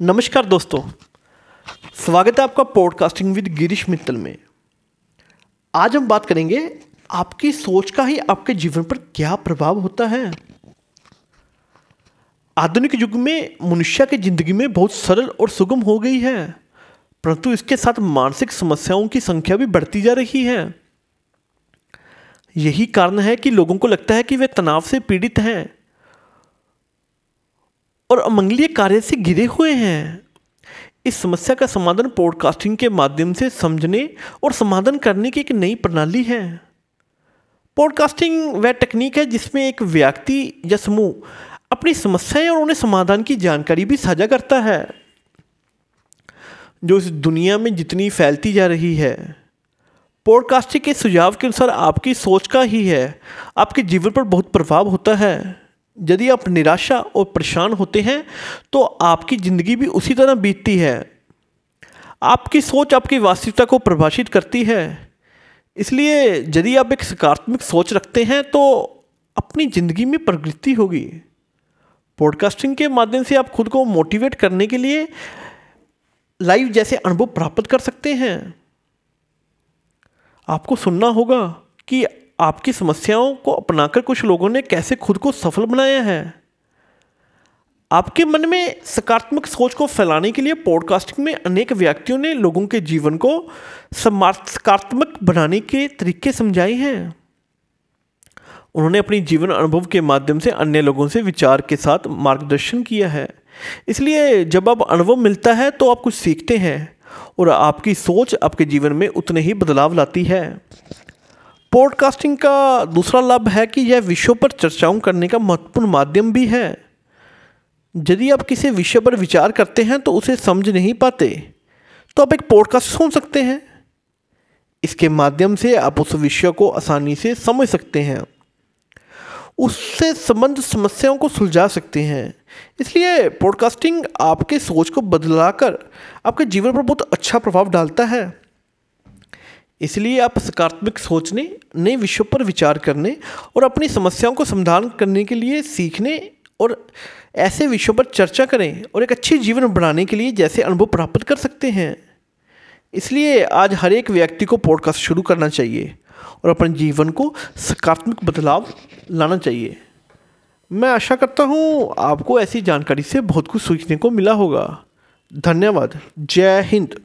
नमस्कार दोस्तों। स्वागत है आपका पॉडकास्टिंग विद गिरीश मित्तल में। आज हम बात करेंगे, आपकी सोच का ही आपके जीवन पर क्या प्रभाव होता है? आधुनिक युग में मनुष्य की ज़िंदगी में बहुत सरल और सुगम हो गई है, परंतु इसके साथ मानसिक समस्याओं की संख्या भी बढ़ती जा रही है। यही कारण है कि लोगों को लगता है कि वे तनाव से पीड़ित हैं। और अमंगलीय कार्य से घिरे हुए हैं। इस समस्या का समाधान पॉडकास्टिंग के माध्यम से समझने और समाधान करने की एक नई प्रणाली है। पॉडकास्टिंग वह टेक्निक है जिसमें एक व्यक्ति या समूह अपनी समस्याएँ और उन्हें समाधान की जानकारी भी साझा करता है, जो इस दुनिया में जितनी फैलती जा रही है। पॉडकास्टिंग के सुझाव के अनुसार आपकी सोच का ही है। आपके जीवन पर बहुत प्रभाव होता है। यदि आप निराशा और परेशान होते हैं तो आपकी ज़िंदगी भी उसी तरह बीतती है। आपकी सोच आपकी वास्तविकता को प्रभाषित करती है। इसलिए यदि आप एक सकारात्मक सोच रखते हैं तो अपनी ज़िंदगी में प्रगति होगी। पॉडकास्टिंग के माध्यम से आप खुद को मोटिवेट करने के लिए लाइव जैसे अनुभव प्राप्त कर सकते हैं। आपको सुनना होगा कि आपकी समस्याओं को अपनाकर कुछ लोगों ने कैसे खुद को सफल बनाया है? आपके मन में सकारात्मक सोच को फैलाने के लिए पॉडकास्टिंग में अनेक व्यक्तियों ने लोगों के जीवन को सकारात्मक बनाने के तरीके समझाए हैं। उन्होंने अपनी जीवन अनुभव के माध्यम से अन्य लोगों से विचार के साथ मार्गदर्शन किया है। इसलिए जब आप अनुभव मिलता है तो आप कुछ सीखते हैं और आपकी सोच आपके जीवन में उतने ही बदलाव लाती है। पॉडकास्टिंग का दूसरा लाभ है कि यह विषयों पर चर्चाओं करने का महत्वपूर्ण माध्यम भी है। यदि आप किसी विषय पर विचार करते हैं तो उसे समझ नहीं पाते तो आप एक पॉडकास्ट सुन सकते हैं। इसके माध्यम से आप उस विषय को आसानी से समझ सकते हैं। उससे संबंध समस्याओं को सुलझा सकते हैं। इसलिए पॉडकास्टिंग आपके सोच को बदलाकर आपके जीवन पर बहुत अच्छा प्रभाव डालता है। इसलिए आप सकारात्मक सोचने, नए विषयों पर विचार करने और अपनी समस्याओं को समाधान करने के लिए सीखने और ऐसे विषयों पर चर्चा करें और एक अच्छी जीवन बनाने के लिए जैसे अनुभव प्राप्त कर सकते हैं। इसलिए आज हर एक व्यक्ति को पॉडकास्ट शुरू करना चाहिए और अपने जीवन को सकारात्मक बदलाव लाना चाहिए। मैं आशा करता हूँ आपको ऐसी जानकारी से बहुत कुछ सीखने को मिला होगा। धन्यवाद। जय हिंद।